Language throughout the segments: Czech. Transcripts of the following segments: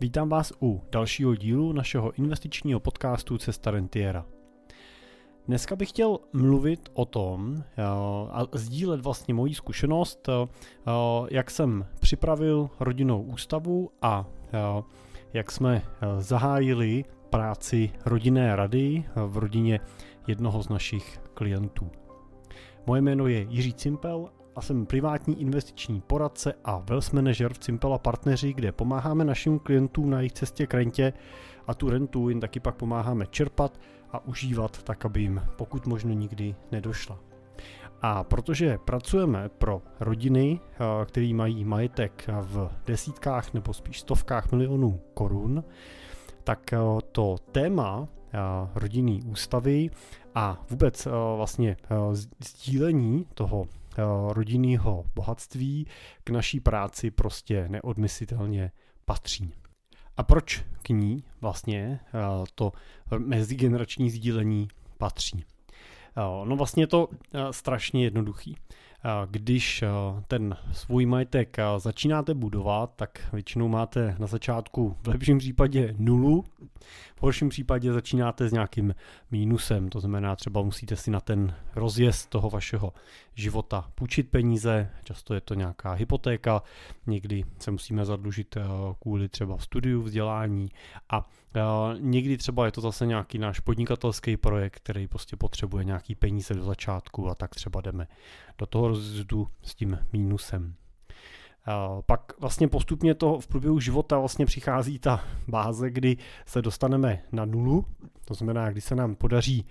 Vítám vás u dalšího dílu našeho investičního podcastu Cesta Rentiera. Dneska bych chtěl mluvit o tom eh, a sdílet vlastně moji zkušenost, eh, jak jsem připravil rodinnou ústavu a eh, jak jsme zahájili práci rodinné rady v rodině jednoho z našich klientů. Moje jméno je Jiří Cimpel a jsem privátní investiční poradce a wealth manager v Cimpela Partneři, kde pomáháme našim klientům na jejich cestě k rentě a tu rentu jim taky pak pomáháme čerpat a užívat tak, aby jim pokud možno nikdy nedošla. A protože pracujeme pro rodiny, eh, které mají majetek v desítkách nebo spíš stovkách milionů korun, tak eh, to téma eh, rodinný ústavy a vůbec vlastně sdílení toho rodinného bohatství k naší práci prostě neodmyslitelně patří. A proč k ní vlastně to mezigenerační sdílení patří? No vlastně je to strašně jednoduchý. Když ten svůj majetek začínáte budovat, tak většinou máte na začátku v lepším případě nulu, v horším případě začínáte s nějakým mínusem, to znamená třeba musíte si na ten rozjezd toho vašeho života půjčit peníze, často je to nějaká hypotéka, někdy se musíme zadlužit kvůli třeba studiu, vzdělání a někdy třeba je to zase nějaký náš podnikatelský projekt, který prostě potřebuje nějaký peníze do začátku a tak třeba jdeme do toho rozjezdu s tím mínusem. Pak vlastně postupně to v průběhu života vlastně přichází ta báze, kdy se dostaneme na nulu, to znamená, kdy se nám podaří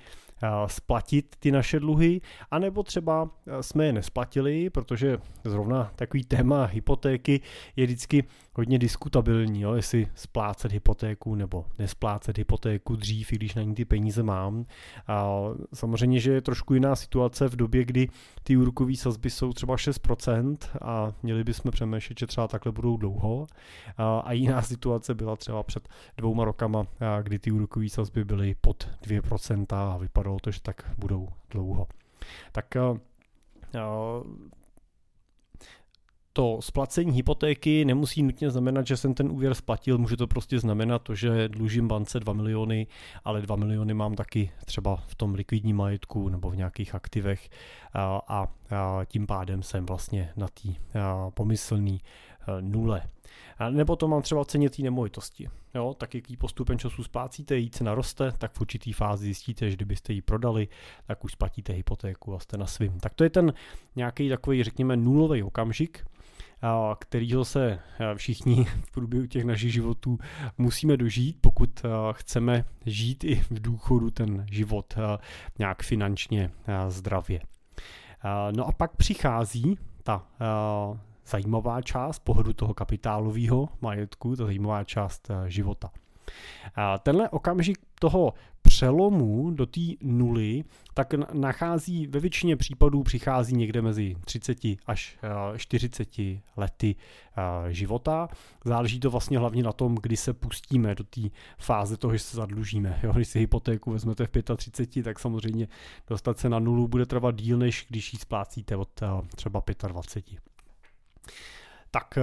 splatit ty naše dluhy, anebo třeba jsme je nesplatili, protože zrovna takový téma hypotéky je vždycky hodně diskutabilní, jo, jestli splácet hypotéku nebo nesplácet hypotéku dřív, i když na ní ty peníze mám. A samozřejmě, že je trošku jiná situace v době, kdy ty úrokové sazby jsou třeba 6% a měli bychom přemýšlet, že třeba takhle budou dlouho. A, a jiná situace byla třeba před dvouma rokama, kdy ty úrokové sazby byly pod 2% a vypadalo to, že tak budou dlouho. Tak to splacení hypotéky nemusí nutně znamenat, že jsem ten úvěr splatil, může to prostě znamenat to, že dlužím bance 2 miliony, ale 2 miliony mám taky třeba v tom likvidním majetku nebo v nějakých aktivech a, a tím pádem jsem vlastně na té pomyslný e, nule. A nebo to mám třeba ceně té nemovitosti. Jo, tak jaký postupem času splácíte, jí cena roste, tak v určitý fázi zjistíte, že kdybyste ji prodali, tak už splatíte hypotéku a jste na svým. Tak to je ten nějaký takový, řekněme, nulový okamžik, kterýho se všichni v průběhu těch našich životů musíme dožít, pokud chceme žít i v důchodu ten život nějak finančně zdravě. No a pak přichází ta zajímavá část pohledu toho kapitálového majetku, ta zajímavá část života. Tenhle okamžik toho přelomu do té nuly, tak nachází ve většině případů přichází někde mezi 30 až 40 eh, lety života. Záleží to vlastně hlavně na tom, kdy se pustíme do té fáze toho, že se zadlužíme. Jo, když si hypotéku vezmete v 35, tak samozřejmě dostat se na nulu bude trvat díl, než když ji splácíte od třeba 25. Tak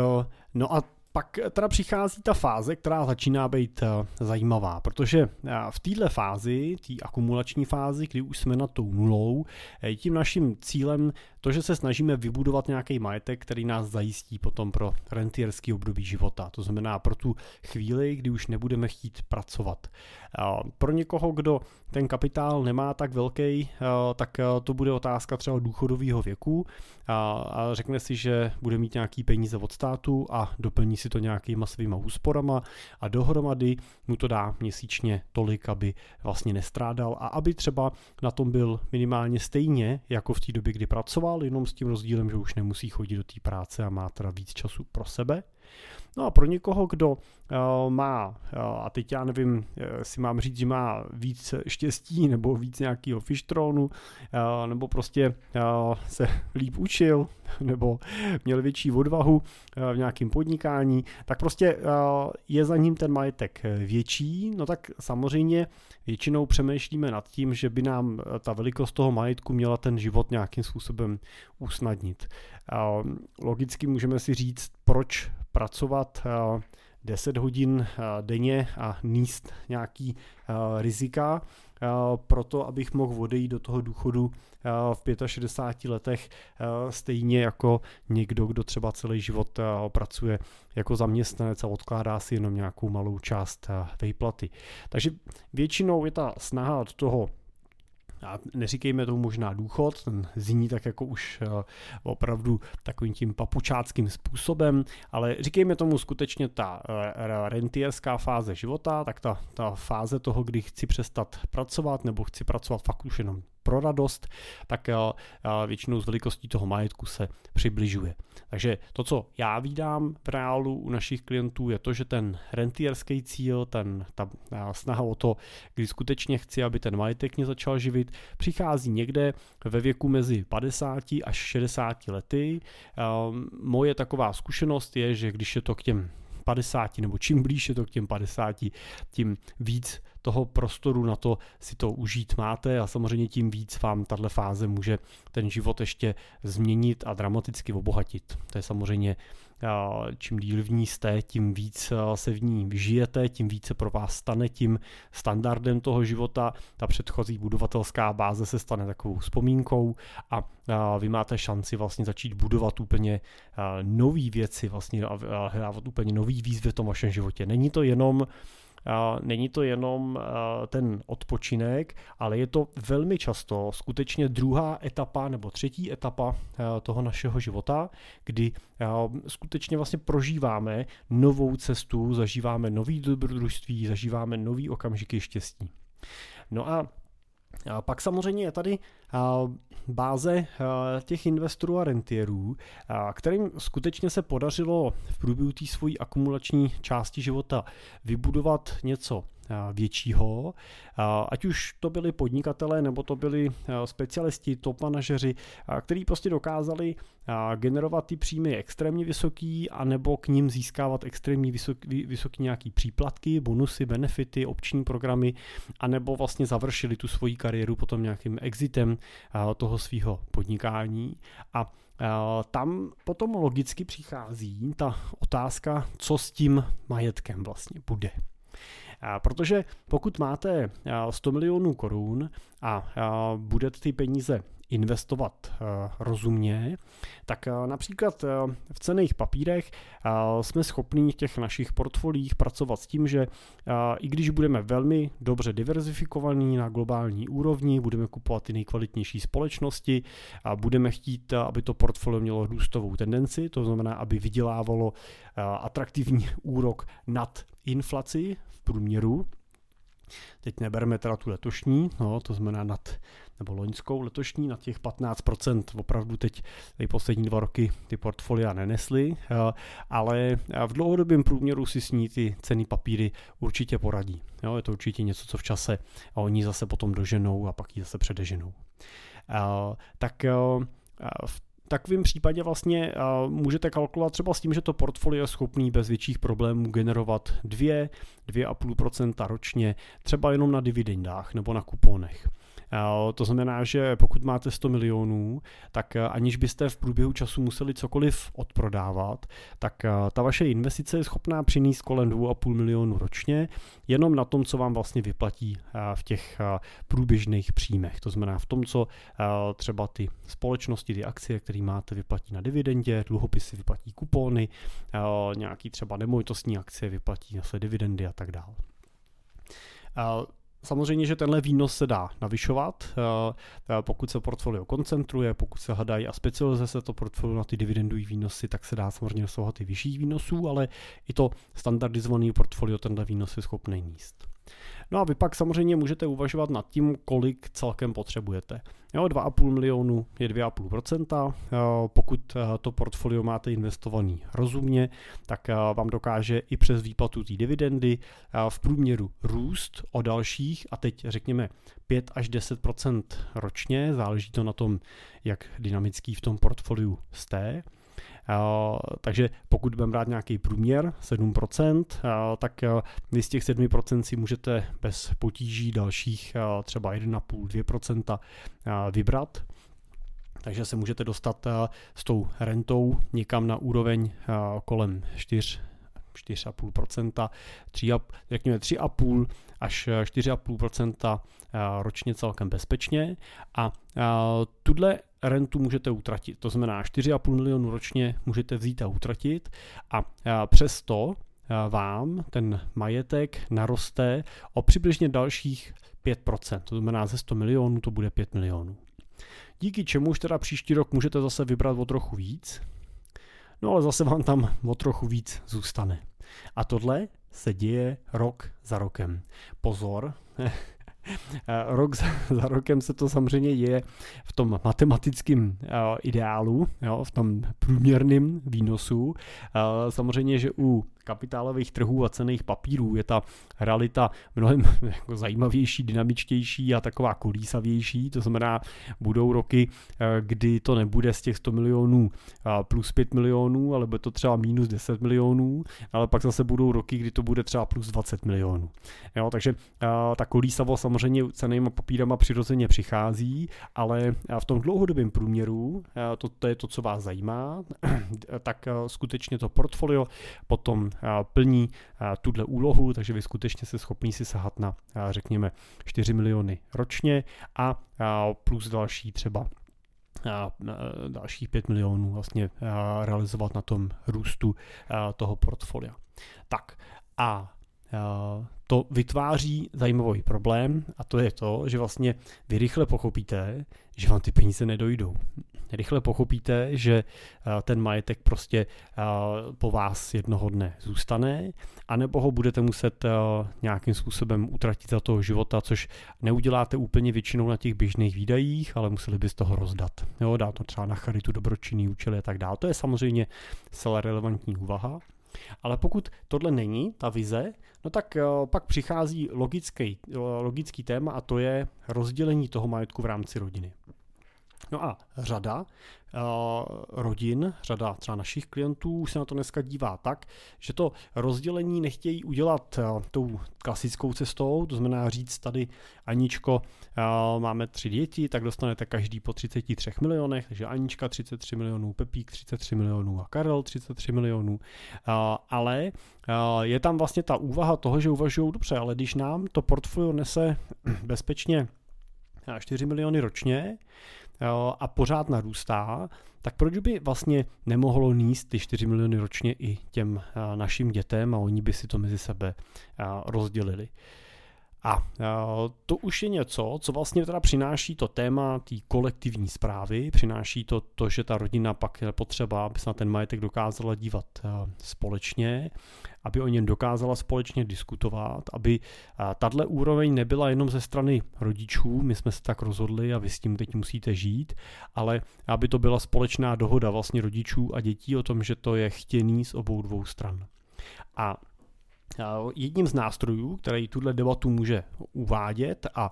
no a pak teda přichází ta fáze, která začíná být eh, zajímavá, protože eh, v této fázi, té akumulační fázi, kdy už jsme na tou nulou, je tím naším cílem to, že se snažíme vybudovat nějaký majetek, který nás zajistí potom pro rentierský období života. To znamená pro tu chvíli, kdy už nebudeme chtít pracovat. Pro někoho, kdo ten kapitál nemá tak velký, tak to bude otázka třeba důchodového věku a řekne si, že bude mít nějaký peníze od státu a doplní si to nějakýma svýma úsporama a dohromady mu to dá měsíčně tolik, aby vlastně nestrádal a aby třeba na tom byl minimálně stejně jako v té době, kdy pracoval, jenom s tím rozdílem, že už nemusí chodit do té práce a má teda víc času pro sebe. No a pro někoho, kdo uh, má, uh, a teď já nevím, uh, si mám říct, že má víc štěstí nebo víc nějakého fištronu, nebo prostě se líp učil, nebo měl větší odvahu v nějakém podnikání, tak prostě je za ním ten majetek větší, no tak samozřejmě většinou přemýšlíme nad tím, že by nám ta velikost toho majetku měla ten život nějakým způsobem usnadnit. Logicky můžeme si říct, proč pracovat 10 hodin denně a níst nějaký rizika, proto abych mohl odejít do toho důchodu v 65 letech stejně jako někdo, kdo třeba celý život pracuje jako zaměstnanec a odkládá si jenom nějakou malou část výplaty. Takže většinou je ta snaha od toho a neříkejme tomu možná důchod, ten zní tak jako už eh, opravdu takovým tím papučáckým způsobem, ale říkejme tomu skutečně ta eh, rentierská fáze života, tak ta, ta fáze toho, kdy chci přestat pracovat nebo chci pracovat fakt už jenom pro radost, tak eh, eh, většinou z velikostí toho majetku se přibližuje. Takže to, co já vídám v reálu u našich klientů, je to, že ten rentierský cíl, ten, ta eh, snaha o to, kdy skutečně chci, aby ten majetek mě začal živit, přichází někde ve věku mezi 50 až 60 lety. Moje taková zkušenost je, že když je to k těm 50, nebo čím blíž je to k těm 50, tím víc toho prostoru na to si to užít máte a samozřejmě tím víc vám tahle fáze může ten život ještě změnit a dramaticky obohatit. To je samozřejmě čím díl v ní jste, tím víc se v ní vyžijete, tím více pro vás stane tím standardem toho života. Ta předchozí budovatelská báze se stane takovou vzpomínkou a vy máte šanci vlastně začít budovat úplně nové věci vlastně a hrávat úplně nový výzvy v tom vašem životě. Není to jenom Není to jenom ten odpočinek, ale je to velmi často skutečně druhá etapa nebo třetí etapa toho našeho života, kdy skutečně vlastně prožíváme novou cestu, zažíváme nový dobrodružství, zažíváme nový okamžiky štěstí. No a a pak samozřejmě je tady báze těch investorů a rentierů, kterým skutečně se podařilo v průběhu té svojí akumulační části života vybudovat něco většího, ať už to byli podnikatelé nebo to byli specialisti, top manažeři, kteří prostě dokázali generovat ty příjmy extrémně vysoký a nebo k ním získávat extrémně vysoký, vysoký nějaký příplatky, bonusy, benefity, opční programy a nebo vlastně završili tu svoji kariéru potom nějakým exitem toho svého podnikání a tam potom logicky přichází ta otázka, co s tím majetkem vlastně bude. Protože pokud máte 100 milionů korun a budete ty peníze investovat rozumně, tak například v cených papírech jsme schopni v těch našich portfolích pracovat s tím, že i když budeme velmi dobře diverzifikovaní na globální úrovni, budeme kupovat ty nejkvalitnější společnosti a budeme chtít, aby to portfolio mělo růstovou tendenci, to znamená, aby vydělávalo atraktivní úrok nad inflaci průměru. Teď nebereme teda tu letošní, no, to znamená nad, nebo loňskou letošní, na těch 15% opravdu teď ty poslední dva roky ty portfolia nenesly, eh, ale v dlouhodobém průměru si s ní ty ceny papíry určitě poradí. Jo, je to určitě něco, co v čase a oni zase potom doženou a pak ji zase předeženou. Eh, tak eh, v takovém případě vlastně můžete kalkulovat třeba s tím, že to portfolio je schopný bez větších problémů generovat 2, 2,5% ročně, třeba jenom na dividendách nebo na kuponech. To znamená, že pokud máte 100 milionů, tak eh, aniž byste v průběhu času museli cokoliv odprodávat, tak eh, ta vaše investice je schopná přinést kolem 2,5 milionů ročně, jenom na tom, co vám vlastně vyplatí eh, v těch průběžných příjmech. To znamená v tom, co třeba ty společnosti, ty akcie, které máte, vyplatí na dividendě, dluhopisy vyplatí kupony, nějaký třeba nemovitostní akcie vyplatí zase dividendy a tak dále. Samozřejmě, že tenhle výnos se dá navyšovat, eh, pokud se portfolio koncentruje, pokud se hledají a specializuje se to portfolio na ty dividendové výnosy, tak se dá samozřejmě dosahovat i vyšších výnosů, ale i to standardizované portfolio tenhle výnos je schopný níst. No a vy pak samozřejmě můžete uvažovat nad tím, kolik celkem potřebujete. Jo, 2,5 milionu je 2,5%. Pokud eh, to portfolio máte investovaný rozumně, tak eh, vám dokáže i přes výplatu té dividendy eh, v průměru růst o dalších a teď řekněme 5 až 10% ročně, záleží to na tom, jak dynamický v tom portfoliu jste. Takže pokud budeme brát nějaký průměr 7%, tak vy z těch 7% si můžete bez potíží dalších třeba 1,5-2% vybrat. Takže se můžete dostat s tou rentou někam na úroveň kolem 4 4,5%, 3, řekněme 3,5 až 4,5% ročně celkem bezpečně a tuhle rentu můžete utratit. To znamená 4,5 milionu ročně můžete vzít a utratit a přesto vám ten majetek naroste o přibližně dalších 5%. To znamená ze 100 milionů to bude 5 milionů. Díky čemuž teda příští rok můžete zase vybrat o trochu víc, no ale zase vám tam o trochu víc zůstane. A tohle se děje rok za rokem. Pozor, rok za, za rokem se to samozřejmě děje v tom matematickém uh, ideálu, jo, v tom průměrném výnosu. Uh, samozřejmě, že u kapitálových trhů a cených papírů je ta realita mnohem jako zajímavější, dynamičtější a taková kolísavější. To znamená, budou roky, eh, kdy to nebude z těch 100 milionů eh, plus 5 milionů, ale bude to třeba minus 10 milionů, ale pak zase budou roky, kdy to bude třeba plus 20 milionů. Jo, takže eh, ta kolísavost samozřejmě cenými papírama přirozeně přichází, ale v tom dlouhodobém průměru, to, to je to, co vás zajímá, tak skutečně to portfolio potom plní tuhle úlohu, takže vy skutečně jste schopný si sahat na, řekněme, 4 miliony ročně a plus další třeba dalších 5 milionů vlastně realizovat na tom růstu toho portfolia. Tak a to vytváří zajímavý problém a to je to, že vlastně vy rychle pochopíte, že vám ty peníze nedojdou. Rychle pochopíte, že ten majetek prostě po vás jednoho dne zůstane, anebo ho budete muset nějakým způsobem utratit za toho života, což neuděláte úplně většinou na těch běžných výdajích, ale museli byste ho rozdat. Jo, dát to třeba na charitu, dobročinný účely a tak dále. To je samozřejmě celá relevantní úvaha. Ale pokud tohle není ta vize, no tak uh, pak přichází logický, uh, logický téma a to je rozdělení toho majetku v rámci rodiny. No a řada uh, rodin, řada třeba našich klientů se na to dneska dívá tak, že to rozdělení nechtějí udělat uh, tou klasickou cestou, to znamená říct tady Aničko, uh, máme tři děti, tak dostanete každý po 33 milionech, takže Anička 33 milionů, Pepík 33 milionů a Karel 33 milionů, ale je tam vlastně ta úvaha toho, že uvažují dobře, ale když nám to portfolio nese bezpečně 4 miliony ročně, a pořád narůstá, tak proč by vlastně nemohlo níst ty 4 miliony ročně i těm našim dětem a oni by si to mezi sebe rozdělili. A to už je něco, co vlastně teda přináší to téma té kolektivní zprávy, přináší to, to, že ta rodina pak je potřeba, aby se na ten majetek dokázala dívat společně, aby o něm dokázala společně diskutovat, aby tahle úroveň nebyla jenom ze strany rodičů, my jsme se tak rozhodli a vy s tím teď musíte žít, ale aby to byla společná dohoda vlastně rodičů a dětí o tom, že to je chtěný z obou dvou stran. A Jedním z nástrojů, který tuhle debatu může uvádět a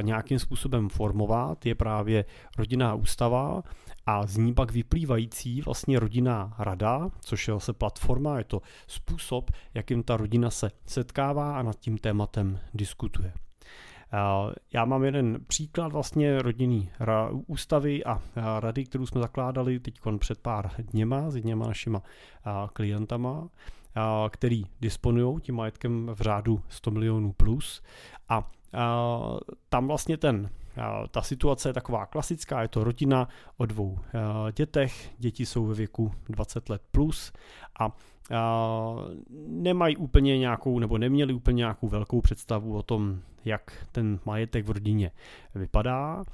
nějakým způsobem formovat, je právě rodinná ústava a z ní pak vyplývající vlastně rodinná rada, což je zase platforma, je to způsob, jakým ta rodina se setkává a nad tím tématem diskutuje. Já mám jeden příklad vlastně rodinný ústavy a rady, kterou jsme zakládali teď před pár dněma s jedněma našima klientama který disponují tím majetkem v řádu 100 milionů plus. A tam vlastně ten ta situace je taková klasická, je to rodina o dvou dětech, děti jsou ve věku 20 let plus a nemají úplně nějakou, nebo neměli úplně nějakou velkou představu o tom, jak ten majetek v rodině vypadá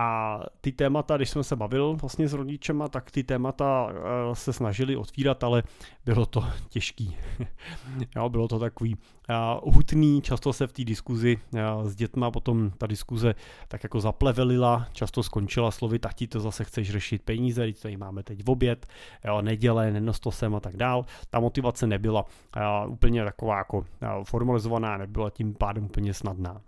a ty témata, když jsme se bavil vlastně s rodičema, tak ty témata eh, se snažili otvírat, ale bylo to těžký. jo, bylo to takový uh, hutný, často se v té diskuzi uh, s dětma potom ta diskuze tak jako zaplevelila, často skončila slovy, tati to zase chceš řešit peníze, teď tady máme teď v oběd, jo, neděle, nenos to sem a tak dál. Ta motivace nebyla úplně taková jako formalizovaná, nebyla tím pádem úplně snadná.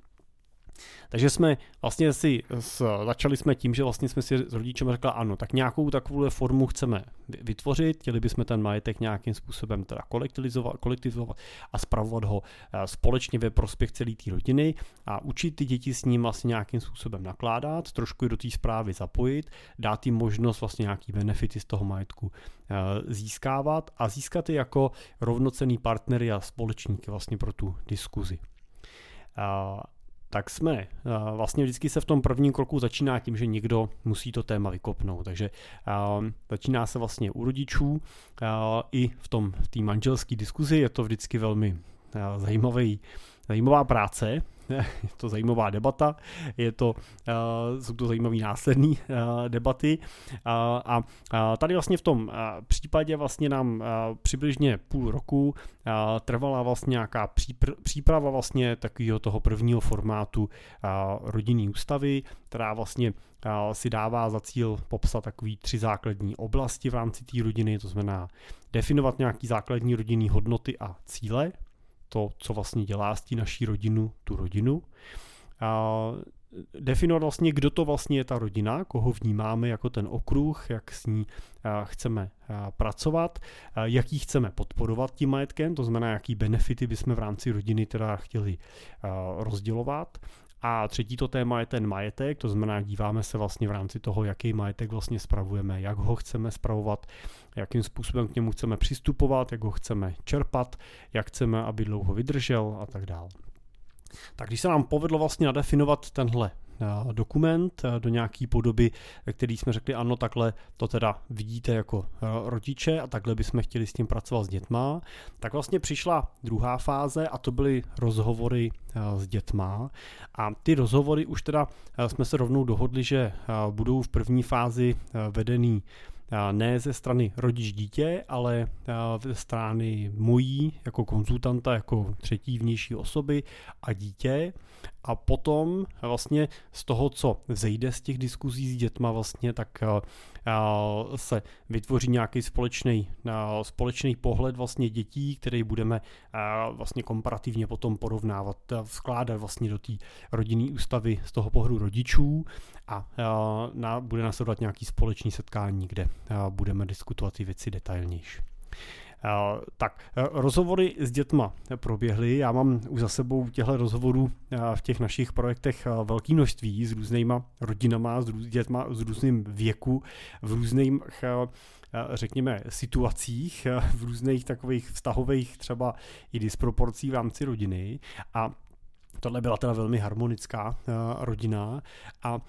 Takže jsme vlastně si s, začali jsme tím, že vlastně jsme si s rodičem řekli, ano, tak nějakou takovou formu chceme vytvořit, chtěli bychom ten majetek nějakým způsobem teda kolektivizovat, kolektivizovat a spravovat ho eh, společně ve prospěch celé té rodiny a učit ty děti s ním vlastně nějakým způsobem nakládat, trošku do té zprávy zapojit, dát jim možnost vlastně nějaký benefity z toho majetku eh, získávat a získat je jako rovnocený partnery a společníky vlastně pro tu diskuzi tak jsme, vlastně vždycky se v tom prvním kroku začíná tím, že někdo musí to téma vykopnout, takže začíná se vlastně u rodičů i v tom v té manželské diskuzi, je to vždycky velmi zajímavý, zajímavá práce, je to zajímavá debata, je to, uh, jsou to zajímavé následné uh, debaty. Uh, a tady vlastně v tom případě vlastně nám přibližně půl roku trvala vlastně nějaká přípr- příprava vlastně takového toho prvního formátu rodinný ústavy, která vlastně si dává za cíl popsat takový tři základní oblasti v rámci té rodiny, to znamená definovat nějaký základní rodinný hodnoty a cíle, to, co vlastně dělá z té naší rodinu, tu rodinu. A definovat vlastně, kdo to vlastně je ta rodina, koho vnímáme jako ten okruh, jak s ní chceme pracovat, jaký chceme podporovat tím majetkem, to znamená, jaký benefity bychom v rámci rodiny teda chtěli rozdělovat. A třetí to téma je ten majetek, to znamená, díváme se vlastně v rámci toho, jaký majetek vlastně spravujeme, jak ho chceme spravovat, jakým způsobem k němu chceme přistupovat, jak ho chceme čerpat, jak chceme, aby dlouho vydržel a tak dále. Tak když se nám povedlo vlastně nadefinovat tenhle dokument eh, do nějaký podoby, ve který jsme řekli, ano, takhle to teda vidíte jako eh, rodiče a takhle bychom chtěli s tím pracovat s dětma, tak vlastně přišla druhá fáze a to byly rozhovory s dětma a ty rozhovory už teda jsme se rovnou dohodli, že budou v první fázi vedený ne ze strany rodič-dítě, ale ze strany mojí jako konzultanta, jako třetí vnější osoby a dítě. A potom vlastně z toho, co vzejde z těch diskuzí s dětma vlastně, tak se vytvoří nějaký společný, společný pohled vlastně dětí, který budeme vlastně komparativně potom porovnávat, vskládat vlastně do té rodinné ústavy z toho pohledu rodičů a na, bude následovat nějaký společný setkání, kde budeme diskutovat ty věci detailnější. Tak, rozhovory s dětma proběhly. Já mám už za sebou těchto rozhovorů v těch našich projektech velké množství s různýma rodinama, s dětma z různým věku, v různých řekněme, situacích, v různých takových vztahových třeba i disproporcí v rámci rodiny a Tohle byla teda velmi harmonická uh, rodina a uh,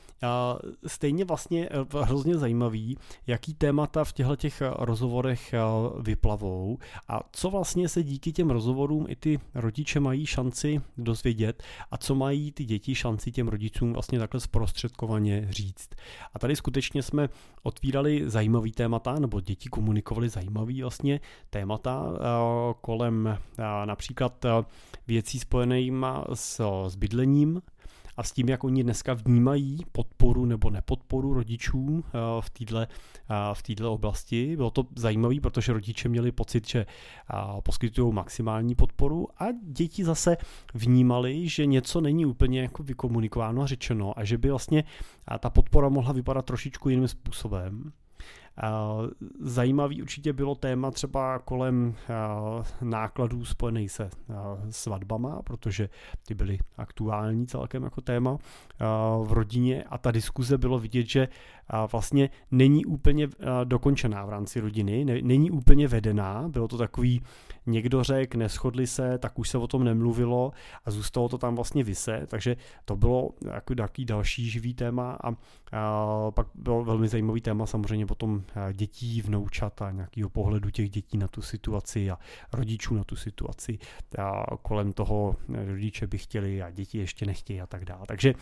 stejně vlastně uh, hrozně zajímavý, jaký témata v těchto těch rozhovorech vyplavou a co vlastně se díky těm rozhovorům i ty rodiče mají šanci dozvědět a co mají ty děti šanci těm rodičům vlastně takhle zprostředkovaně říct. A tady skutečně jsme otvírali zajímavý témata, nebo děti komunikovali zajímavý vlastně témata kolem například věcí spojenýma s s bydlením a s tím, jak oni dneska vnímají podporu nebo nepodporu rodičů eh, v této eh, oblasti. Bylo to zajímavé, protože rodiče měli pocit, že eh, poskytují maximální podporu a děti zase vnímali, že něco není úplně jako vykomunikováno a řečeno a že by vlastně ta podpora mohla vypadat trošičku jiným způsobem. Zajímavý určitě bylo téma třeba kolem nákladů spojených se svatbama, protože ty byly aktuální celkem jako téma v rodině. A ta diskuze bylo vidět, že vlastně není úplně dokončená v rámci rodiny, není úplně vedená, bylo to takový, někdo řekl, neschodli se, tak už se o tom nemluvilo a zůstalo to tam vlastně vyse, takže to bylo jako takový další živý téma a pak bylo velmi zajímavý téma samozřejmě potom dětí, vnoučat a nějakého pohledu těch dětí na tu situaci a rodičů na tu situaci a kolem toho rodiče by chtěli a děti ještě nechtějí a tak dále. Takže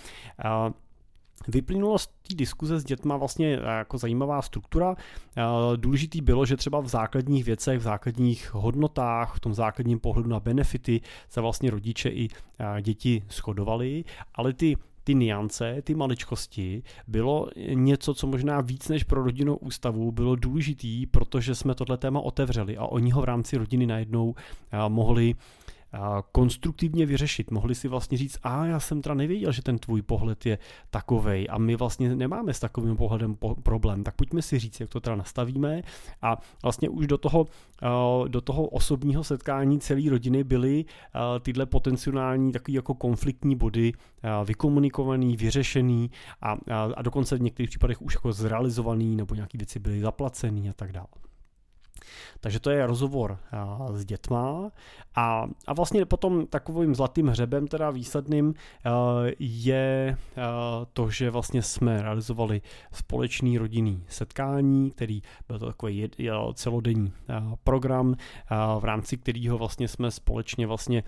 Vyplynulo z té diskuze s dětma vlastně eh, jako zajímavá struktura. Eh, důležitý bylo, že třeba v základních věcech, v základních hodnotách, v tom základním pohledu na benefity se vlastně rodiče i eh, děti shodovali, ale ty ty niance, ty maličkosti, bylo něco, co možná víc než pro rodinnou ústavu bylo důležitý, protože jsme tohle téma otevřeli a oni ho v rámci rodiny najednou mohli konstruktivně vyřešit. Mohli si vlastně říct, a já jsem teda nevěděl, že ten tvůj pohled je takovej a my vlastně nemáme s takovým pohledem problém, tak pojďme si říct, jak to teda nastavíme a vlastně už do toho, do toho osobního setkání celé rodiny byly tyhle potenciální takový jako konfliktní body vykomunikovaný, vyřešený a, a dokonce v některých případech už jako zrealizovaný nebo nějaké věci byly zaplacený a tak dále. Takže to je rozhovor s dětma. A, a vlastně potom takovým zlatým hřebem teda výsledným je to, že vlastně jsme realizovali společný rodinný setkání, který byl to takový celodenní program, v rámci kterého vlastně jsme společně vlastně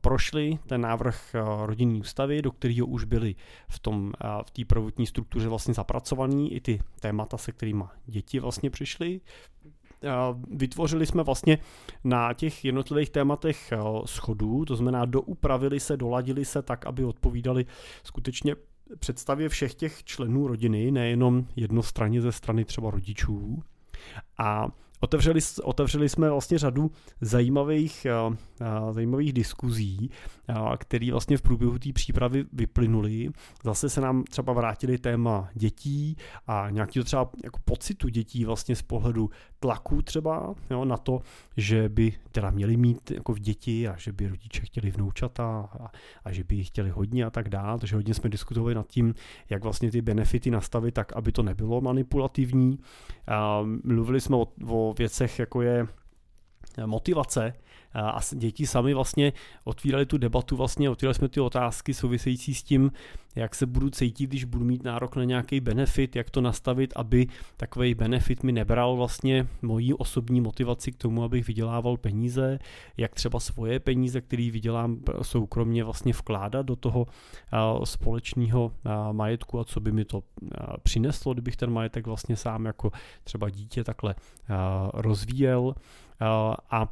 prošli ten návrh rodinné ústavy, do kterého už byly v tom v té prvotní struktuře vlastně zapracovaný i ty témata, se kterými děti vlastně přišly vytvořili jsme vlastně na těch jednotlivých tématech eh, schodů, to znamená doupravili se, doladili se tak, aby odpovídali skutečně představě všech těch členů rodiny, nejenom jednostranně ze strany třeba rodičů. A otevřeli, otevřeli jsme vlastně řadu zajímavých, uh, zajímavých diskuzí, uh, které vlastně v průběhu té přípravy vyplynuly. Zase se nám třeba vrátili téma dětí a nějaký třeba jako pocitu dětí vlastně z pohledu tlaku třeba jo, na to, že by teda měli mít jako v děti a že by rodiče chtěli vnoučata a, a že by jich chtěli hodně a tak dále. Takže hodně jsme diskutovali nad tím, jak vlastně ty benefity nastavit tak, aby to nebylo manipulativní. Uh, mluvili jsme o, o věcech, jako je motivace a děti sami vlastně otvírali tu debatu, vlastně otvírali jsme ty otázky související s tím, jak se budu cítit, když budu mít nárok na nějaký benefit, jak to nastavit, aby takový benefit mi nebral vlastně moji osobní motivaci k tomu, abych vydělával peníze, jak třeba svoje peníze, které vydělám soukromně vlastně vkládat do toho společného majetku a co by mi to přineslo, kdybych ten majetek vlastně sám jako třeba dítě takhle rozvíjel. A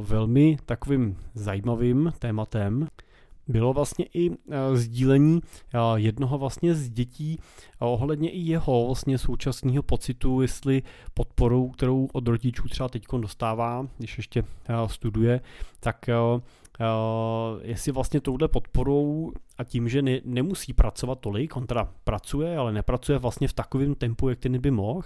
velmi takovým zajímavým tématem bylo vlastně i sdílení jednoho vlastně z dětí ohledně i jeho vlastně současného pocitu, jestli podporou, kterou od rodičů třeba teď dostává, když ještě studuje, tak jestli vlastně touhle podporou a tím, že ne, nemusí pracovat tolik, on teda pracuje, ale nepracuje vlastně v takovém tempu, jak ten by mohl,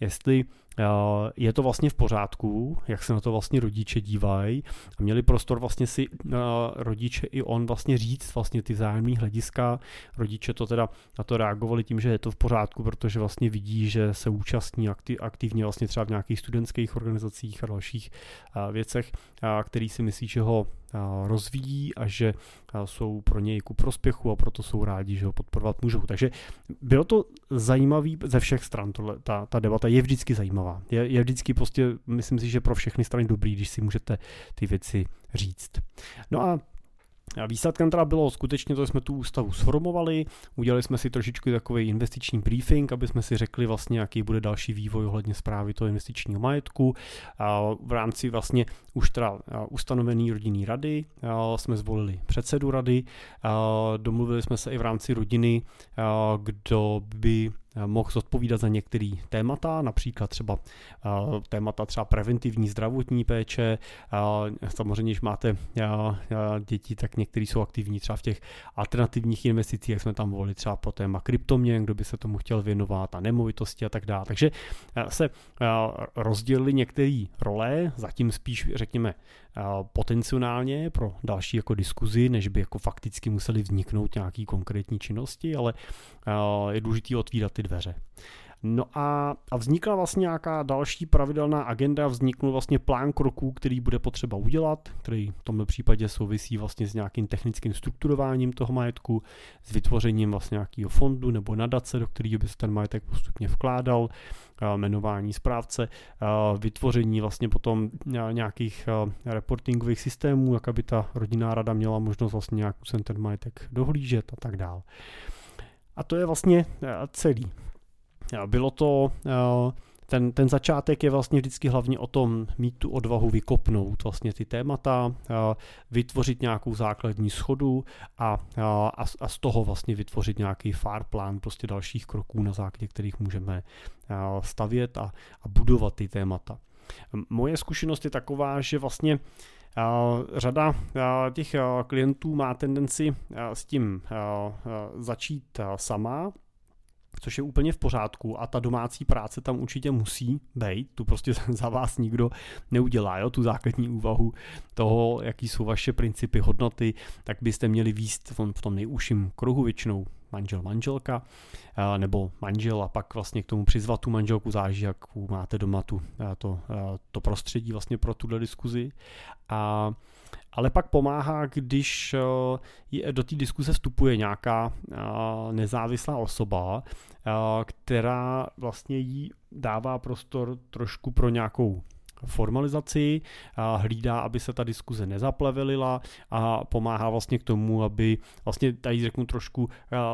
jestli Eh, je to vlastně v pořádku, jak se na to vlastně rodiče dívají a měli prostor vlastně si eh, rodiče i on vlastně říct vlastně ty vzájemné hlediska. Rodiče to teda na to reagovali tím, že je to v pořádku, protože vlastně vidí, že se účastní aktivně vlastně třeba v nějakých studentských organizacích a dalších eh, věcech, který si myslí, že ho rozvíjí a že jsou pro něj ku prospěchu a proto jsou rádi, že ho podporovat můžou. Takže bylo to zajímavý ze všech stran, tohle, ta, ta debata je vždycky zajímavá. Je, je vždycky prostě, myslím si, že pro všechny strany dobrý, když si můžete ty věci říct. No a Výsledkem teda bylo skutečně to, že jsme tu ústavu sformovali, udělali jsme si trošičku takový investiční briefing, aby jsme si řekli vlastně, jaký bude další vývoj ohledně zprávy toho investičního majetku. V rámci vlastně už teda ustanovený rodinný rady jsme zvolili předsedu rady, domluvili jsme se i v rámci rodiny, kdo by mohl zodpovídat za některé témata, například třeba eh, témata třeba preventivní zdravotní péče. Eh, samozřejmě, když máte děti, tak někteří jsou aktivní třeba v těch alternativních investicích, jak jsme tam volili třeba pro téma kryptoměn, kdo by se tomu chtěl věnovat a nemovitosti a tak dále. Takže se rozdělili některé role, zatím spíš řekněme potenciálně pro další jako diskuzi, než by jako fakticky museli vzniknout nějaký konkrétní činnosti, ale je důležité otvírat ty dveře. No a, a vznikla vlastně nějaká další pravidelná agenda, vzniknul vlastně plán kroků, který bude potřeba udělat, který v tomto případě souvisí vlastně s nějakým technickým strukturováním toho majetku, s vytvořením vlastně nějakého fondu nebo nadace, do kterého by se ten majetek postupně vkládal, jmenování správce, vytvoření vlastně potom nějakých reportingových systémů, jak aby ta rodinná rada měla možnost vlastně nějak ten majetek dohlížet a tak dále. A to je vlastně celý. Bylo to, eh, ten, ten začátek je vlastně vždycky hlavně o tom mít tu odvahu vykopnout vlastně ty témata, eh, vytvořit nějakou základní schodu a, eh, a, a z toho vlastně vytvořit nějaký far plán prostě dalších kroků, na základě kterých můžeme stavět a, a budovat ty témata. Moje zkušenost je taková, že vlastně řada těch klientů má tendenci s tím začít sama, což je úplně v pořádku a ta domácí práce tam určitě musí být, tu prostě za vás nikdo neudělá, jo, tu základní úvahu toho, jaký jsou vaše principy, hodnoty, tak byste měli výst v tom, nejúžším kruhu většinou manžel, manželka, nebo manžel a pak vlastně k tomu přizvat tu manželku, záží, jak máte doma tu, to, to prostředí vlastně pro tuhle diskuzi. A ale pak pomáhá, když do té diskuse vstupuje nějaká nezávislá osoba, která vlastně jí dává prostor trošku pro nějakou formalizaci, hlídá, aby se ta diskuze nezaplevelila a pomáhá vlastně k tomu, aby vlastně tady řeknu trošku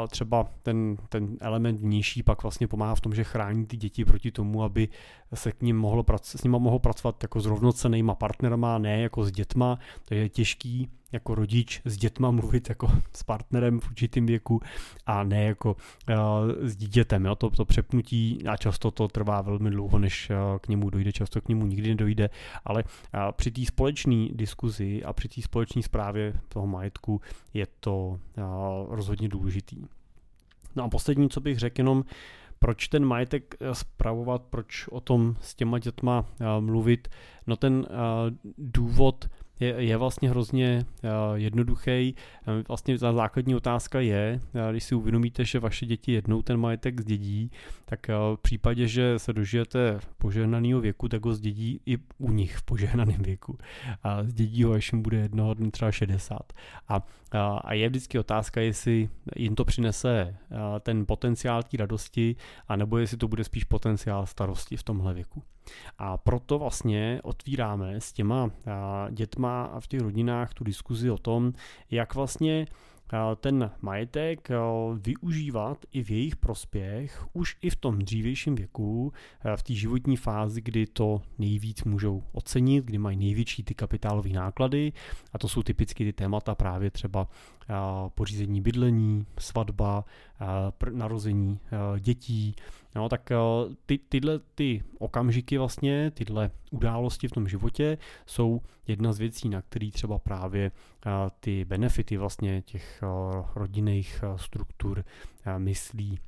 třeba ten, ten element nižší pak vlastně pomáhá v tom, že chrání ty děti proti tomu, aby se k ním mohlo, s nimi mohlo pracovat jako s rovnocenýma partnerama, ne jako s dětma, to je těžký jako rodič s dětma mluvit jako s partnerem v určitém věku a ne jako uh, s dítětem. Jo? To, to přepnutí a často to trvá velmi dlouho, než uh, k němu dojde, často k němu nikdy nedojde, ale uh, při té společné diskuzi a při té společné zprávě toho majetku je to uh, rozhodně důležitý. No a poslední, co bych řekl, jenom proč ten majetek spravovat, proč o tom s těma dětma mluvit, no ten důvod je, vlastně hrozně uh, jednoduchý. Uh, vlastně ta základní otázka je, uh, když si uvědomíte, že vaše děti jednou ten majetek zdědí, tak v případě, že se dožijete požehnaného věku, tak ho zdědí i u nich v požehnaném věku. A zdědí ho, až jim bude jednoho dne třeba 60. A, uh, a je vždycky otázka, jestli jim to přinese ten potenciál té radosti, anebo jestli to bude spíš potenciál starosti v tomhle věku. A proto vlastně otvíráme s těma dětma a v těch rodinách tu diskuzi o tom, jak vlastně ten majetek využívat i v jejich prospěch už i v tom dřívějším věku, v té životní fázi, kdy to nejvíc můžou ocenit, kdy mají největší ty kapitálové náklady. A to jsou typicky ty témata právě třeba pořízení bydlení, svatba, narození dětí, No, tak ty, tyhle ty okamžiky vlastně, tyhle události v tom životě jsou jedna z věcí, na který třeba právě ty benefity vlastně těch rodinných struktur myslí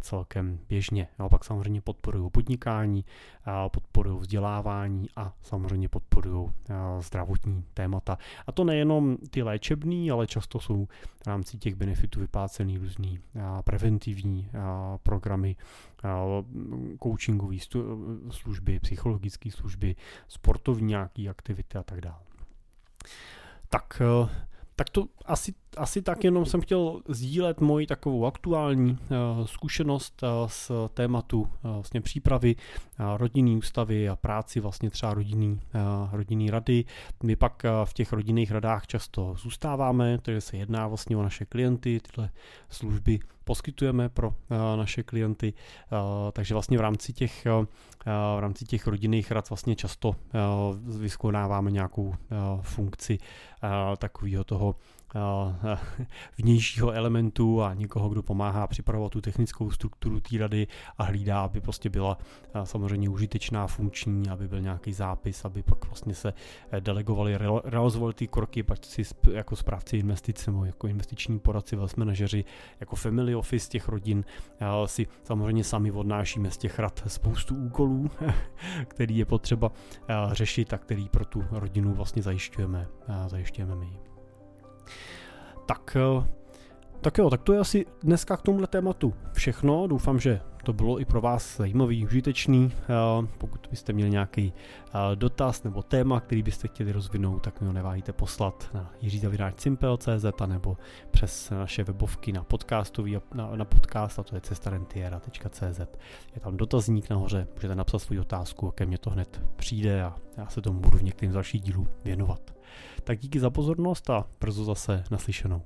celkem běžně. Pak samozřejmě podporují podnikání, podporují vzdělávání a samozřejmě podporují zdravotní témata. A to nejenom ty léčebný, ale často jsou v rámci těch benefitů vyplácený různý preventivní programy, coachingové služby, psychologické služby, sportovní nějaké aktivity a tak dále. Tak tak to asi, asi tak jenom jsem chtěl sdílet moji takovou aktuální uh, zkušenost uh, z tématu uh, vlastně přípravy rodinný ústavy a práci vlastně třeba rodinný, rodinný rady. My pak v těch rodinných radách často zůstáváme, takže se jedná vlastně o naše klienty, tyhle služby poskytujeme pro uh, naše klienty, uh, takže vlastně v rámci těch, uh, v rámci těch rodinných rad vlastně často vyskonáváme nějakou funkci takového toho Eh, vnějšího elementu a někoho, kdo pomáhá připravovat tu technickou strukturu té rady a hlídá, aby prostě byla eh, samozřejmě užitečná, funkční, aby byl nějaký zápis, aby pak vlastně se eh, delegovali, realizovali ty kroky, pak si jako správci investic nebo jako investiční poradci, wealth manažeři, jako family office těch rodin si samozřejmě sami odnášíme z těch rad spoustu úkolů, který je potřeba řešit a který pro tu rodinu vlastně zajišťujeme, zajišťujeme my. Tak, eh, tak jo, tak to je asi dneska k tomuhle tématu všechno. Doufám, že to bylo i pro vás zajímavý, užitečný. Eh, pokud byste měli nějaký eh, dotaz nebo téma, který byste chtěli rozvinout, tak mi ho neváhejte poslat na jiřizavináčcimpel.cz nebo přes naše webovky na podcastový, na, na podcast, a to je cestarentiera.cz. Je tam dotazník nahoře, můžete napsat svou otázku, ke mně to hned přijde a já se tomu budu v některým z dalších dílů věnovat. Tak díky za pozornost a brzo zase naslyšenou.